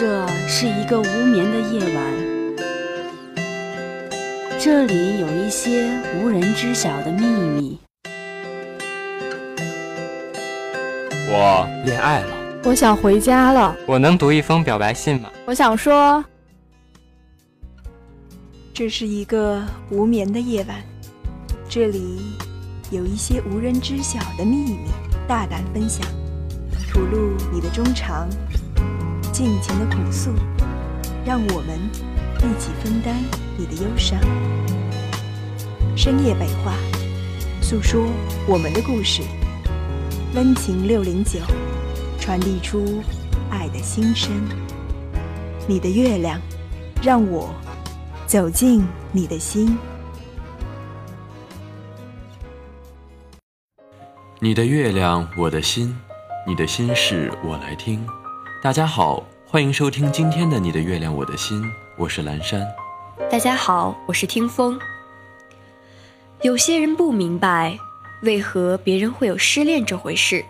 这是一个无眠的夜晚，这里有一些无人知晓的秘密。我恋爱了，我想回家了。我能读一封表白信吗？我想说，这是一个无眠的夜晚，这里有一些无人知晓的秘密，大胆分享，吐露你的衷肠。尽情的哭诉，让我们一起分担你的忧伤。深夜北话，诉说我们的故事。温情六零九，传递出爱的心声。你的月亮，让我走进你的心。你的月亮，我的心，你的心事我来听。大家好，欢迎收听今天的《你的月亮我的心》，我是蓝山。大家好，我是听风。有些人不明白，为何别人会有失恋这回事。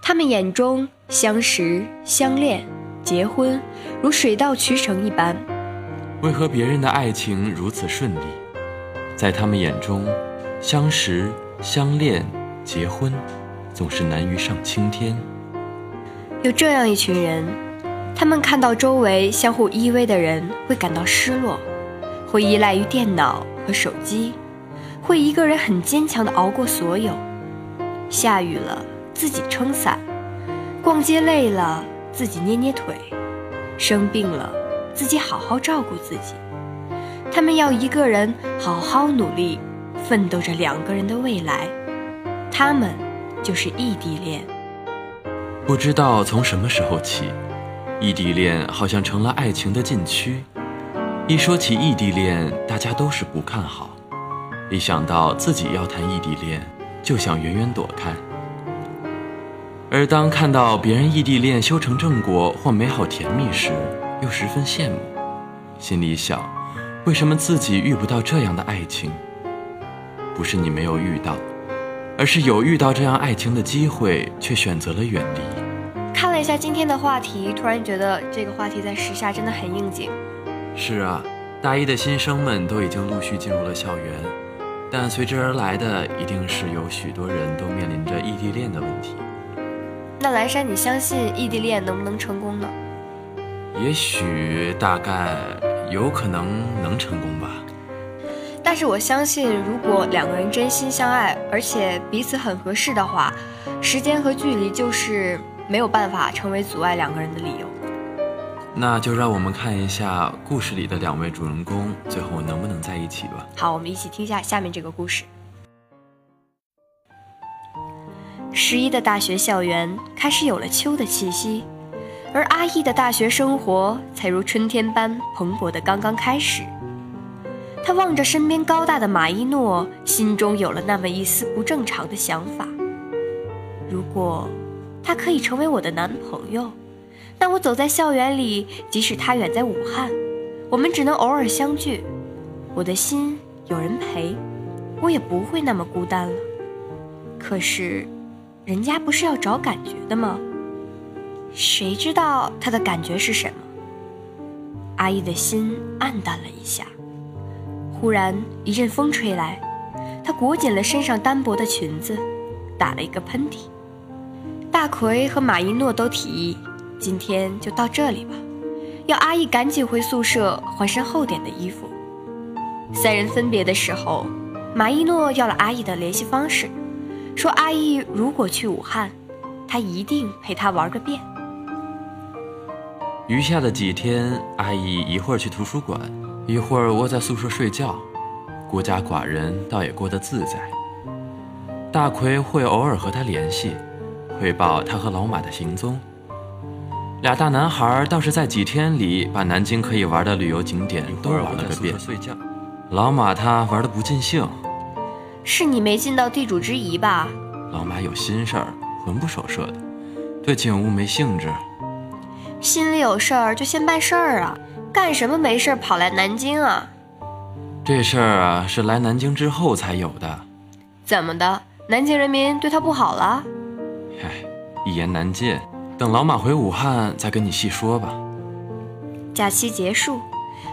他们眼中相识、相恋、结婚如水到渠成一般。为何别人的爱情如此顺利？在他们眼中，相识、相恋、结婚总是难于上青天。有这样一群人，他们看到周围相互依偎的人会感到失落，会依赖于电脑和手机，会一个人很坚强地熬过所有。下雨了，自己撑伞；逛街累了，自己捏捏腿；生病了，自己好好照顾自己。他们要一个人好好努力，奋斗着两个人的未来。他们就是异地恋。不知道从什么时候起，异地恋好像成了爱情的禁区。一说起异地恋，大家都是不看好；一想到自己要谈异地恋，就想远远躲开。而当看到别人异地恋修成正果或美好甜蜜时，又十分羡慕，心里想：为什么自己遇不到这样的爱情？不是你没有遇到。而是有遇到这样爱情的机会，却选择了远离。看了一下今天的话题，突然觉得这个话题在时下真的很应景。是啊，大一的新生们都已经陆续进入了校园，但随之而来的一定是有许多人都面临着异地恋的问题。那蓝山，你相信异地恋能不能成功呢？也许，大概，有可能能成功吧。但是我相信，如果两个人真心相爱，而且彼此很合适的话，时间和距离就是没有办法成为阻碍两个人的理由。那就让我们看一下故事里的两位主人公最后能不能在一起吧。好，我们一起听一下下面这个故事。十一的大学校园开始有了秋的气息，而阿义的大学生活才如春天般蓬勃的刚刚开始。他望着身边高大的马伊诺，心中有了那么一丝不正常的想法。如果他可以成为我的男朋友，那我走在校园里，即使他远在武汉，我们只能偶尔相聚，我的心有人陪，我也不会那么孤单了。可是，人家不是要找感觉的吗？谁知道他的感觉是什么？阿姨的心暗淡了一下。忽然一阵风吹来，她裹紧了身上单薄的裙子，打了一个喷嚏。大奎和马一诺都提议，今天就到这里吧，要阿义赶紧回宿舍换身厚点的衣服。三人分别的时候，马一诺要了阿义的联系方式，说阿义如果去武汉，他一定陪他玩个遍。余下的几天，阿义一会儿去图书馆。一会儿窝在宿舍睡觉，孤家寡人倒也过得自在。大奎会偶尔和他联系，汇报他和老马的行踪。俩大男孩倒是在几天里把南京可以玩的旅游景点都玩了个遍。老马他玩的不尽兴，是你没尽到地主之谊吧？老马有心事儿，魂不守舍的，对景物没兴致。心里有事儿就先办事儿啊。干什么没事跑来南京啊？这事儿啊是来南京之后才有的。怎么的？南京人民对他不好了？唉，一言难尽，等老马回武汉再跟你细说吧。假期结束，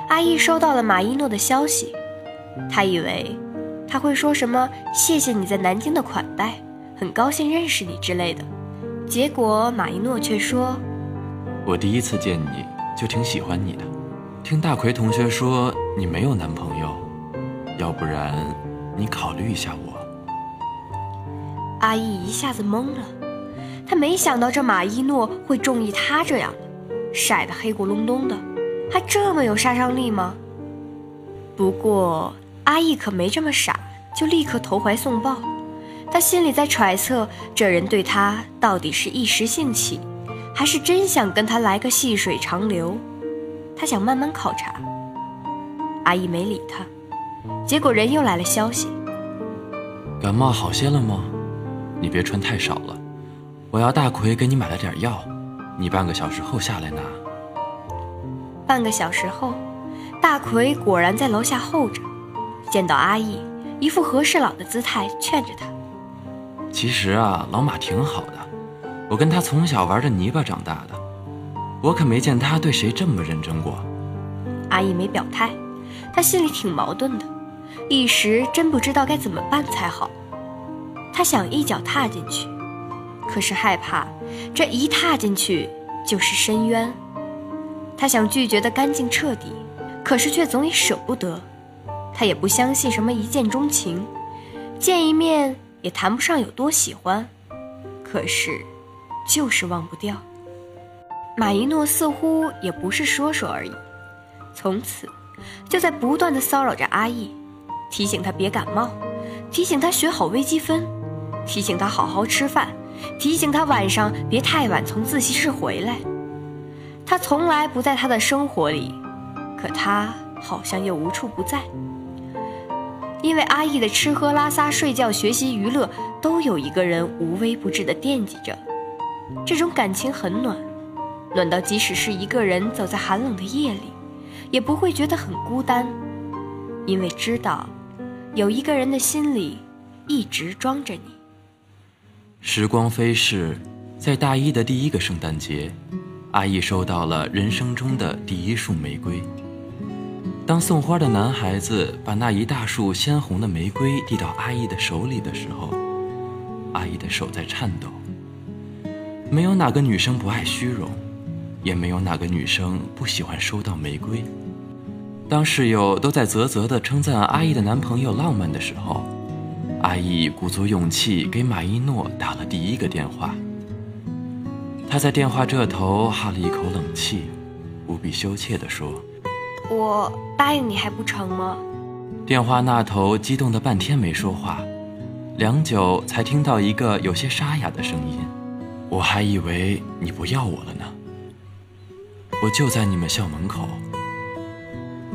阿义收到了马一诺的消息，他以为他会说什么“谢谢你在南京的款待，很高兴认识你”之类的，结果马一诺却说：“我第一次见你就挺喜欢你的，听大奎同学说你没有男朋友，要不然你考虑一下我。”阿义一下子懵了，他没想到这马一诺会中意他这样的，晒得黑咕隆咚的，还这么有杀伤力吗？不过阿义可没这么傻，就立刻投怀送抱。他心里在揣测，这人对他到底是一时兴起，还是真想跟他来个细水长流？他想慢慢考察。阿姨没理他，结果人又来了消息：感冒好些了吗？你别穿太少了，我要大奎给你买了点药，你半个小时后下来拿。半个小时后，大奎果然在楼下候着，见到阿义，一副和事佬的姿态，劝着他。其实啊，老马挺好的，我跟他从小玩着泥巴长大的，我可没见他对谁这么认真过。阿义没表态，他心里挺矛盾的，一时真不知道该怎么办才好。他想一脚踏进去，可是害怕这一踏进去就是深渊。他想拒绝的干净彻底，可是却总也舍不得。他也不相信什么一见钟情，见一面也谈不上有多喜欢，可是就是忘不掉。马一诺似乎也不是说说而已，从此就在不断的骚扰着阿义，提醒他别感冒，提醒他学好微积分。提醒他好好吃饭，提醒他晚上别太晚从自习室回来。他从来不在他的生活里，可他好像又无处不在。因为阿义的吃喝拉撒睡觉学习娱乐都有一个人无微不至的惦记着，这种感情很暖，暖到即使是一个人走在寒冷的夜里，也不会觉得很孤单，因为知道有一个人的心里一直装着你。时光飞逝，在大一的第一个圣诞节，阿义收到了人生中的第一束玫瑰。当送花的男孩子把那一大束鲜红的玫瑰递到阿义的手里的时候，阿义的手在颤抖。没有哪个女生不爱虚荣，也没有哪个女生不喜欢收到玫瑰。当室友都在啧啧地称赞阿义的男朋友浪漫的时候，阿义鼓足勇气给马一诺打了第一个电话。他在电话这头哈了一口冷气，无比羞怯地说：“我答应你还不成吗？”电话那头激动的半天没说话，良久才听到一个有些沙哑的声音：“我还以为你不要我了呢，我就在你们校门口。”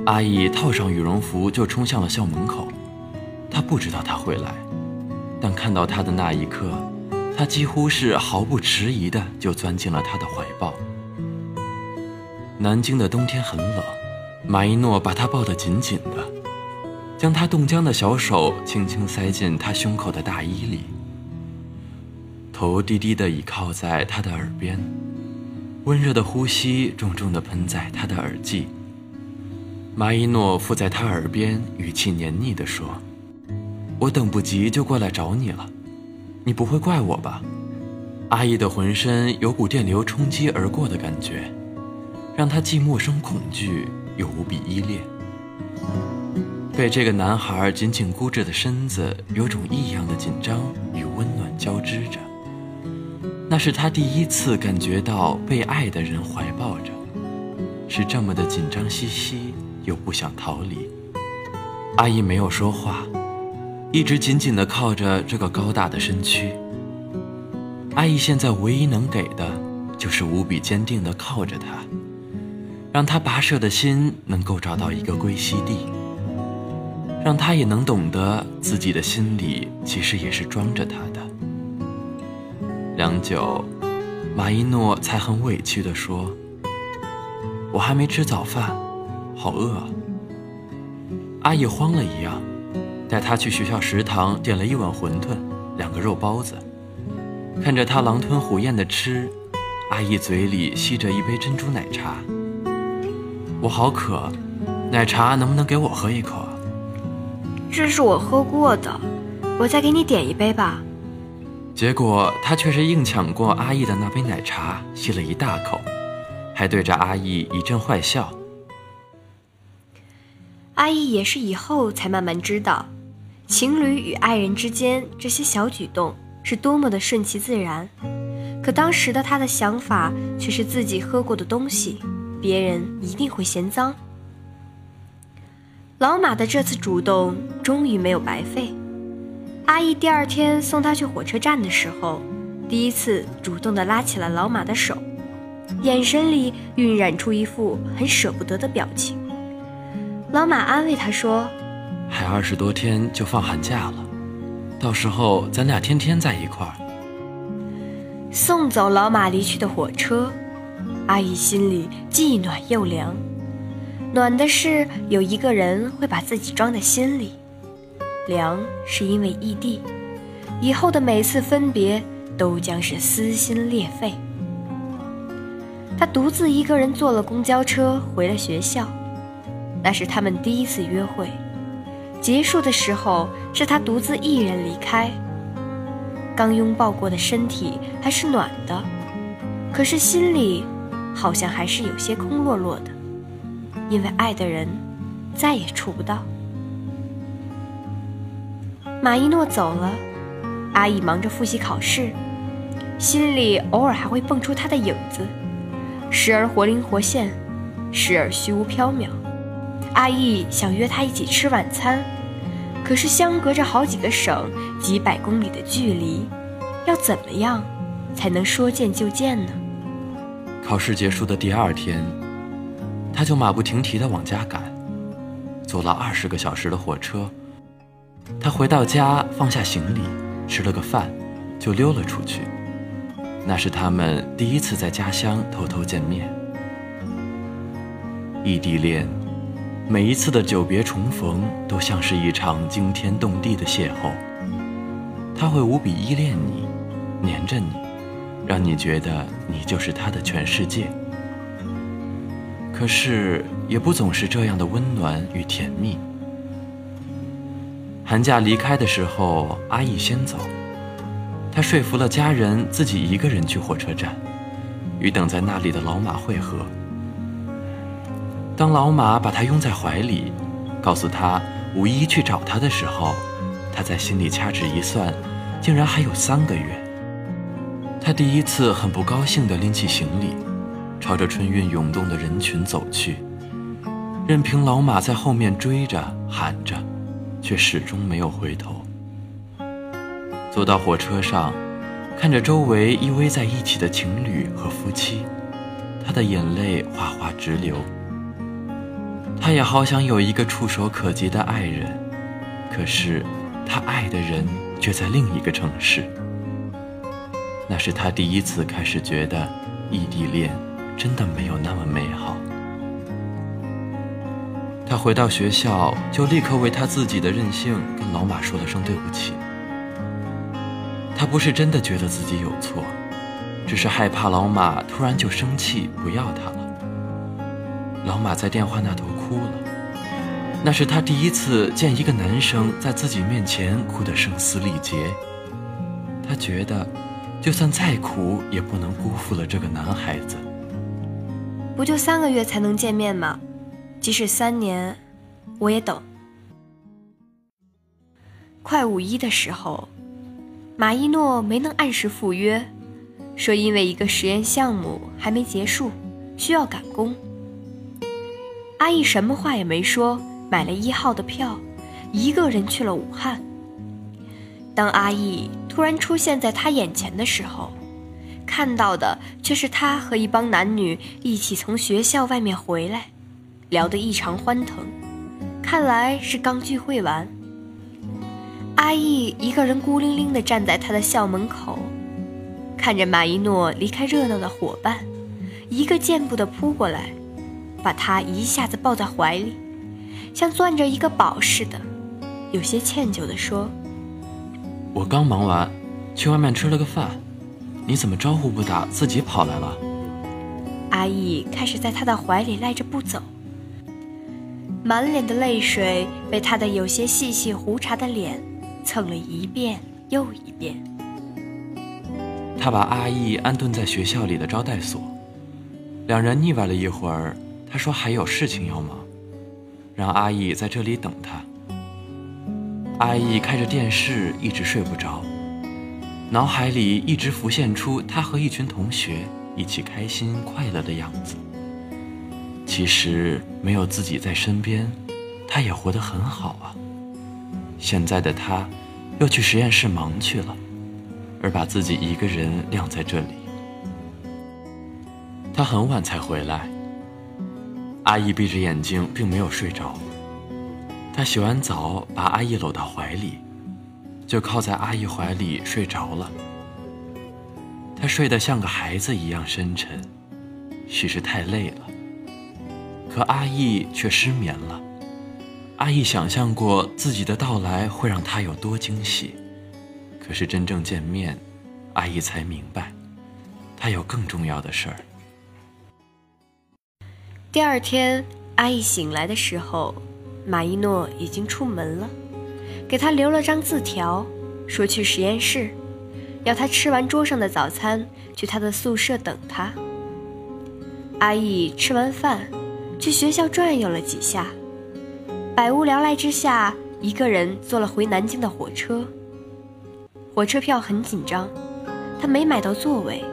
阿义套上羽绒服就冲向了校门口。他不知道他会来，但看到他的那一刻，他几乎是毫不迟疑的就钻进了他的怀抱。南京的冬天很冷，马一诺把他抱得紧紧的，将他冻僵的小手轻轻塞进他胸口的大衣里，头低低的倚靠在他的耳边，温热的呼吸重重的喷在他的耳际。马伊诺附在他耳边，语气黏腻地说。我等不及就过来找你了，你不会怪我吧？阿易的浑身有股电流冲击而过的感觉，让他既陌生恐惧又无比依恋。被这个男孩紧紧箍着的身子，有种异样的紧张与温暖交织着。那是他第一次感觉到被爱的人怀抱着，是这么的紧张兮兮，又不想逃离。阿姨没有说话。一直紧紧地靠着这个高大的身躯。阿姨现在唯一能给的，就是无比坚定地靠着他，让他跋涉的心能够找到一个归西地，让他也能懂得自己的心里其实也是装着他的。良久，马一诺才很委屈地说：“我还没吃早饭，好饿。”阿义慌了一样。带他去学校食堂，点了一碗馄饨，两个肉包子。看着他狼吞虎咽的吃，阿义嘴里吸着一杯珍珠奶茶。我好渴，奶茶能不能给我喝一口？这是我喝过的，我再给你点一杯吧。结果他却是硬抢过阿义的那杯奶茶，吸了一大口，还对着阿义一阵坏笑。阿义也是以后才慢慢知道，情侣与爱人之间这些小举动是多么的顺其自然。可当时的他的想法却是自己喝过的东西，别人一定会嫌脏。老马的这次主动终于没有白费。阿义第二天送他去火车站的时候，第一次主动地拉起了老马的手，眼神里晕染出一副很舍不得的表情。老马安慰他说：“还二十多天就放寒假了，到时候咱俩天天在一块儿。”送走老马离去的火车，阿姨心里既暖又凉。暖的是有一个人会把自己装在心里，凉是因为异地，以后的每次分别都将是撕心裂肺。他独自一个人坐了公交车回了学校，那是他们第一次约会。结束的时候，是他独自一人离开。刚拥抱过的身体还是暖的，可是心里好像还是有些空落落的，因为爱的人再也触不到。马一诺走了，阿义忙着复习考试，心里偶尔还会蹦出他的影子，时而活灵活现，时而虚无缥缈。阿义想约他一起吃晚餐。可是相隔着好几个省、几百公里的距离，要怎么样才能说见就见呢？考试结束的第二天，他就马不停蹄地往家赶，坐了二十个小时的火车。他回到家，放下行李，吃了个饭，就溜了出去。那是他们第一次在家乡偷偷见面。异地恋。每一次的久别重逢，都像是一场惊天动地的邂逅。他会无比依恋你，黏着你，让你觉得你就是他的全世界。可是，也不总是这样的温暖与甜蜜。寒假离开的时候，阿义先走，他说服了家人，自己一个人去火车站，与等在那里的老马会合。当老马把他拥在怀里，告诉他五一去找他的时候，他在心里掐指一算，竟然还有三个月。他第一次很不高兴地拎起行李，朝着春运涌动的人群走去，任凭老马在后面追着喊着，却始终没有回头。坐到火车上，看着周围依偎在一起的情侣和夫妻，他的眼泪哗哗直流。他也好想有一个触手可及的爱人，可是他爱的人却在另一个城市。那是他第一次开始觉得异地恋真的没有那么美好。他回到学校就立刻为他自己的任性跟老马说了声对不起。他不是真的觉得自己有错，只是害怕老马突然就生气不要他了。老马在电话那头哭了，那是他第一次见一个男生在自己面前哭得声嘶力竭。他觉得，就算再苦，也不能辜负了这个男孩子。不就三个月才能见面吗？即使三年，我也等。快五一的时候，马一诺没能按时赴约，说因为一个实验项目还没结束，需要赶工。阿义什么话也没说，买了一号的票，一个人去了武汉。当阿义突然出现在他眼前的时候，看到的却是他和一帮男女一起从学校外面回来，聊得异常欢腾，看来是刚聚会完。阿义一个人孤零零地站在他的校门口，看着马一诺离开热闹的伙伴，一个箭步地扑过来。把他一下子抱在怀里，像攥着一个宝似的，有些歉疚地说：“我刚忙完，去外面吃了个饭，你怎么招呼不打，自己跑来了？”阿义开始在他的怀里赖着不走，满脸的泪水被他的有些细细胡茬的脸蹭了一遍又一遍。他把阿义安顿在学校里的招待所，两人腻歪了一会儿。他说还有事情要忙，让阿义在这里等他。阿义开着电视，一直睡不着，脑海里一直浮现出他和一群同学一起开心快乐的样子。其实没有自己在身边，他也活得很好啊。现在的他，又去实验室忙去了，而把自己一个人晾在这里。他很晚才回来。阿姨闭着眼睛，并没有睡着。他洗完澡，把阿姨搂到怀里，就靠在阿姨怀里睡着了。他睡得像个孩子一样深沉，许是太累了。可阿义却失眠了。阿义想象过自己的到来会让他有多惊喜，可是真正见面，阿义才明白，他有更重要的事儿。第二天，阿义醒来的时候。马伊诺已经出门了，给他留了张字条，说去实验室，要他吃完桌上的早餐，去他的宿舍等他。阿义吃完饭，去学校转悠了几下，百无聊赖之下，一个人坐了回南京的火车。火车票很紧张，他没买到座位，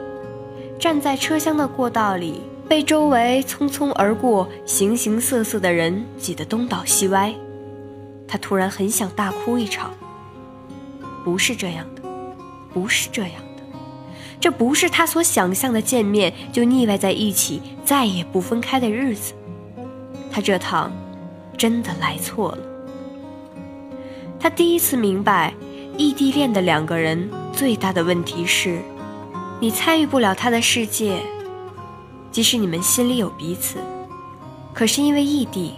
站在车厢的过道里。被周围匆匆而过、形形色色的人挤得东倒西歪，他突然很想大哭一场。不是这样的，不是这样的，这不是他所想象的见面就腻歪在一起、再也不分开的日子。他这趟真的来错了。他第一次明白，异地恋的两个人最大的问题是，你参与不了他的世界。即使你们心里有彼此，可是因为异地，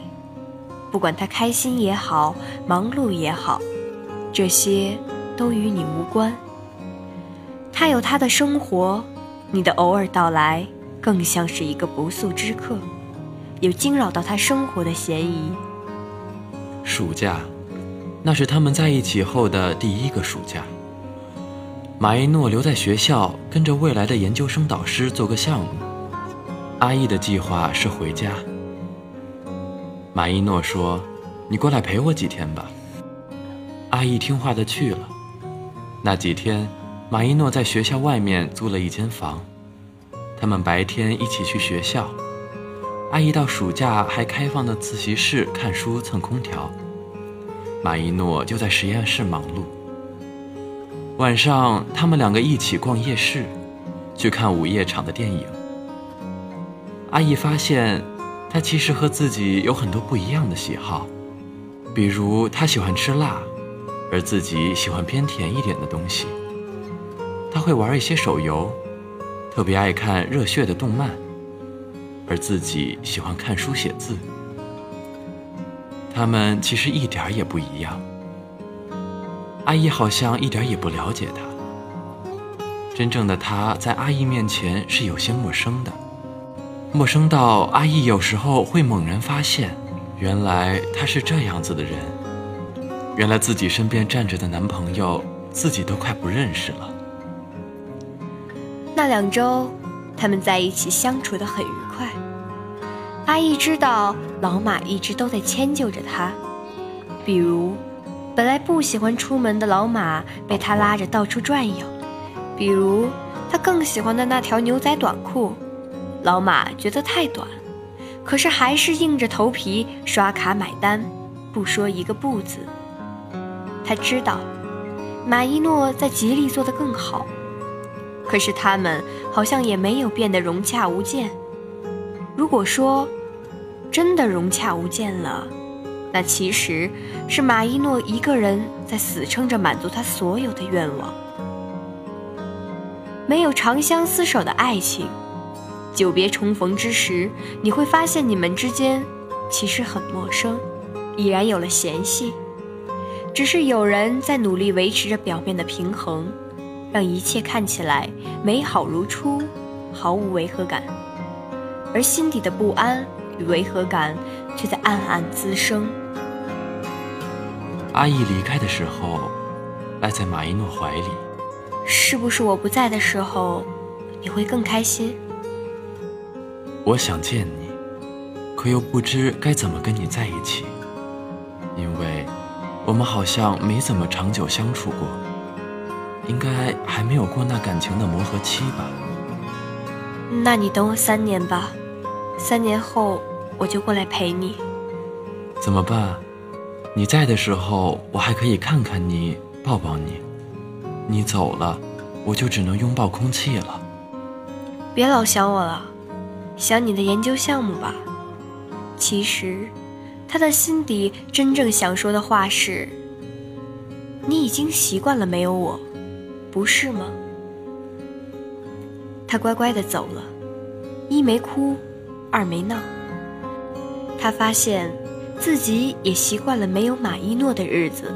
不管他开心也好，忙碌也好，这些都与你无关。他有他的生活，你的偶尔到来更像是一个不速之客，有惊扰到他生活的嫌疑。暑假，那是他们在一起后的第一个暑假。马一诺留在学校，跟着未来的研究生导师做个项目。阿义的计划是回家。马一诺说：“你过来陪我几天吧。”阿义听话的去了。那几天，马一诺在学校外面租了一间房，他们白天一起去学校，阿姨到暑假还开放的自习室看书蹭空调，马一诺就在实验室忙碌。晚上，他们两个一起逛夜市，去看午夜场的电影。阿姨发现，他其实和自己有很多不一样的喜好，比如他喜欢吃辣，而自己喜欢偏甜一点的东西。他会玩一些手游，特别爱看热血的动漫，而自己喜欢看书写字。他们其实一点也不一样。阿义好像一点也不了解他。真正的他在阿义面前是有些陌生的。陌生到阿义有时候会猛然发现，原来他是这样子的人。原来自己身边站着的男朋友，自己都快不认识了。那两周，他们在一起相处的很愉快。阿义知道老马一直都在迁就着他，比如，本来不喜欢出门的老马被他拉着到处转悠；比如，他更喜欢的那条牛仔短裤。老马觉得太短，可是还是硬着头皮刷卡买单，不说一个不字。他知道马一诺在极力做得更好，可是他们好像也没有变得融洽无间。如果说真的融洽无间了，那其实是马伊诺一个人在死撑着满足他所有的愿望。没有长相厮守的爱情。久别重逢之时，你会发现你们之间其实很陌生，已然有了嫌隙。只是有人在努力维持着表面的平衡，让一切看起来美好如初，毫无违和感。而心底的不安与违和感，却在暗暗滋生。阿义离开的时候，赖在马一诺怀里。是不是我不在的时候，你会更开心？我想见你，可又不知该怎么跟你在一起，因为我们好像没怎么长久相处过，应该还没有过那感情的磨合期吧。那你等我三年吧，三年后我就过来陪你。怎么办？你在的时候，我还可以看看你，抱抱你。你走了，我就只能拥抱空气了。别老想我了，想你的研究项目吧。其实，他的心底真正想说的话是：你已经习惯了没有我，不是吗？他乖乖的走了，一没哭，二没闹。他发现自己也习惯了没有马伊诺的日子。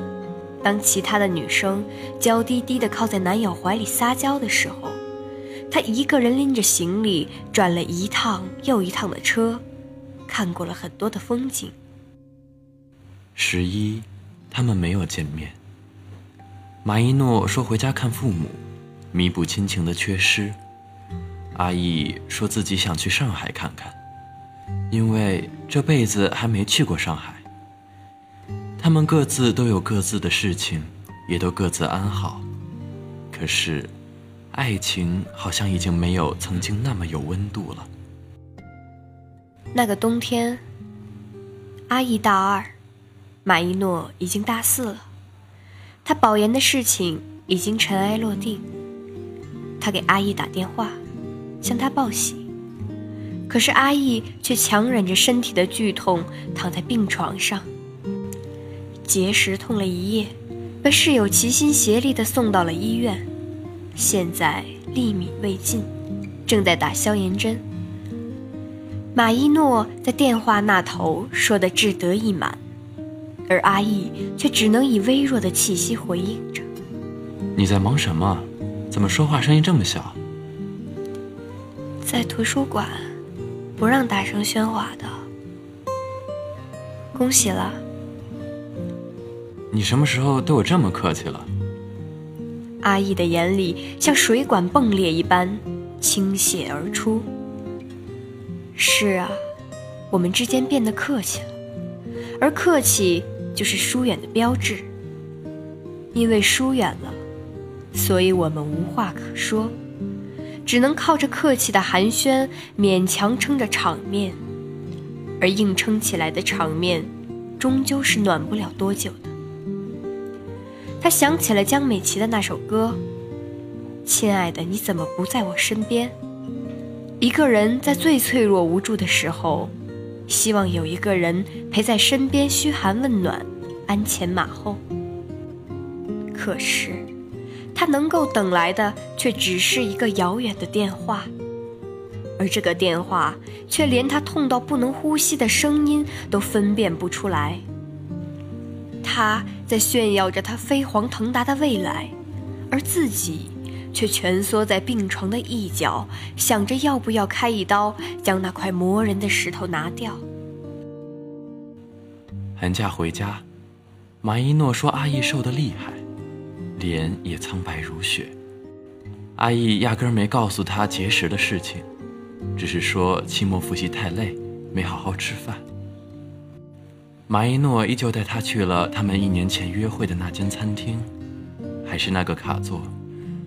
当其他的女生娇滴滴地靠在男友怀里撒娇的时候，他一个人拎着行李转了一趟又一趟的车，看过了很多的风景。十一，他们没有见面。马一诺说回家看父母，弥补亲情的缺失。阿义说自己想去上海看看，因为这辈子还没去过上海。他们各自都有各自的事情，也都各自安好。可是，爱情好像已经没有曾经那么有温度了。那个冬天，阿义大二，马一诺已经大四了。他保研的事情已经尘埃落定。他给阿义打电话，向他报喜。可是阿义却强忍着身体的剧痛，躺在病床上。结石痛了一夜，被室友齐心协力地送到了医院，现在粒米未进，正在打消炎针。马一诺在电话那头说的志得意满，而阿义却只能以微弱的气息回应着：“你在忙什么？怎么说话声音这么小？”在图书馆，不让大声喧哗的。恭喜了。你什么时候对我这么客气了？阿义的眼里像水管迸裂一般倾泻而出。是啊，我们之间变得客气了，而客气就是疏远的标志。因为疏远了，所以我们无话可说，只能靠着客气的寒暄勉强撑着场面，而硬撑起来的场面，终究是暖不了多久的。他想起了江美琪的那首歌：“亲爱的，你怎么不在我身边？”一个人在最脆弱无助的时候，希望有一个人陪在身边，嘘寒问暖，鞍前马后。可是，他能够等来的却只是一个遥远的电话，而这个电话却连他痛到不能呼吸的声音都分辨不出来。他在炫耀着他飞黄腾达的未来，而自己却蜷缩在病床的一角，想着要不要开一刀将那块磨人的石头拿掉。寒假回家，马一诺说阿义瘦得厉害，脸也苍白如雪。阿义压根没告诉他节食的事情，只是说期末复习太累，没好好吃饭。马一诺依旧带他去了他们一年前约会的那间餐厅，还是那个卡座，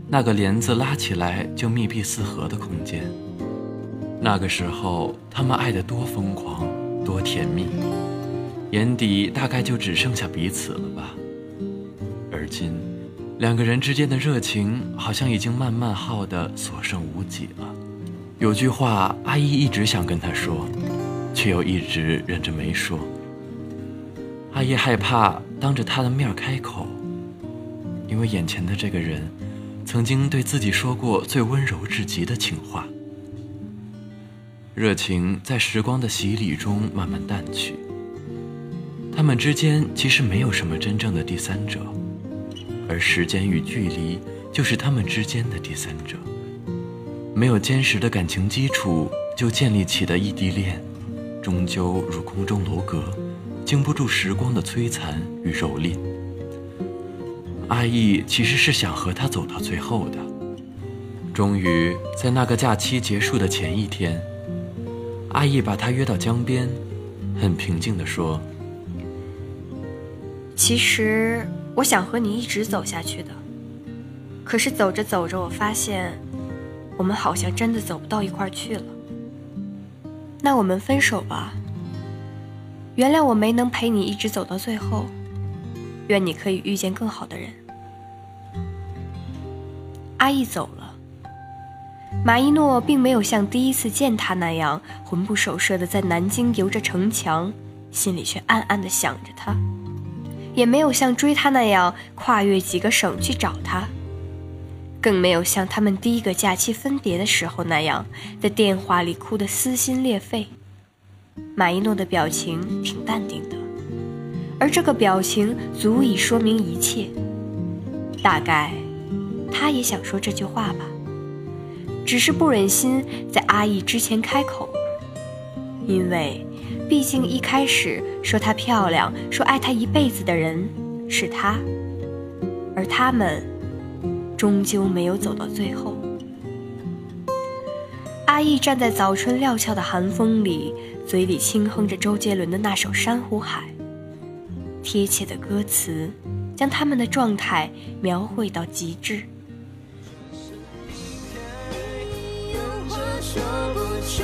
那个帘子拉起来就密闭四合的空间。那个时候，他们爱得多疯狂，多甜蜜，眼底大概就只剩下彼此了吧。而今，两个人之间的热情好像已经慢慢耗得所剩无几了。有句话，阿姨一直想跟他说，却又一直忍着没说。阿姨害怕当着他的面开口，因为眼前的这个人，曾经对自己说过最温柔至极的情话。热情在时光的洗礼中慢慢淡去。他们之间其实没有什么真正的第三者，而时间与距离就是他们之间的第三者。没有坚实的感情基础就建立起的异地恋，终究如空中楼阁，经不住时光的摧残与蹂躏。阿义其实是想和他走到最后的。终于在那个假期结束的前一天，阿义把他约到江边，很平静地说：“其实我想和你一直走下去的，可是走着走着，我发现我们好像真的走不到一块去了。那我们分手吧。原谅我没能陪你一直走到最后，愿你可以遇见更好的人。”阿义走了。马一诺并没有像第一次见他那样魂不守舍的在南京游着城墙，心里却暗暗的想着他；也没有像追他那样跨越几个省去找他，更没有像他们第一个假期分别的时候那样在电话里哭得撕心裂肺。马一诺的表情挺淡定的，而这个表情足以说明一切。大概，他也想说这句话吧。只是不忍心在阿义之前开口，因为毕竟一开始说她漂亮、说爱她一辈子的人是他，而他们终究没有走到最后。阿易站在早春料峭的寒风里，嘴里轻哼着周杰伦的那首《珊瑚海》，贴切的歌词将他们的状态描绘到极致。说不出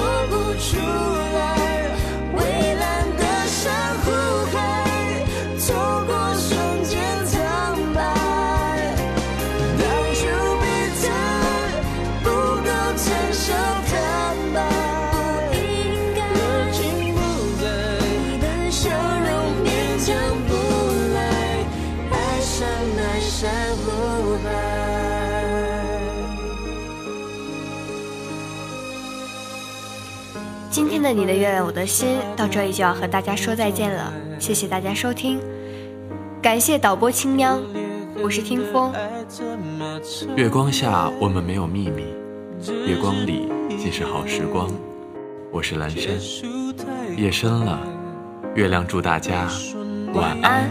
你的月亮我的心到这里就要和大家说再见了，谢谢大家收听，感谢导播青喵，我是听风。月光下我们没有秘密，月光里尽是好时光。我是蓝山，夜深了，月亮祝大家晚安。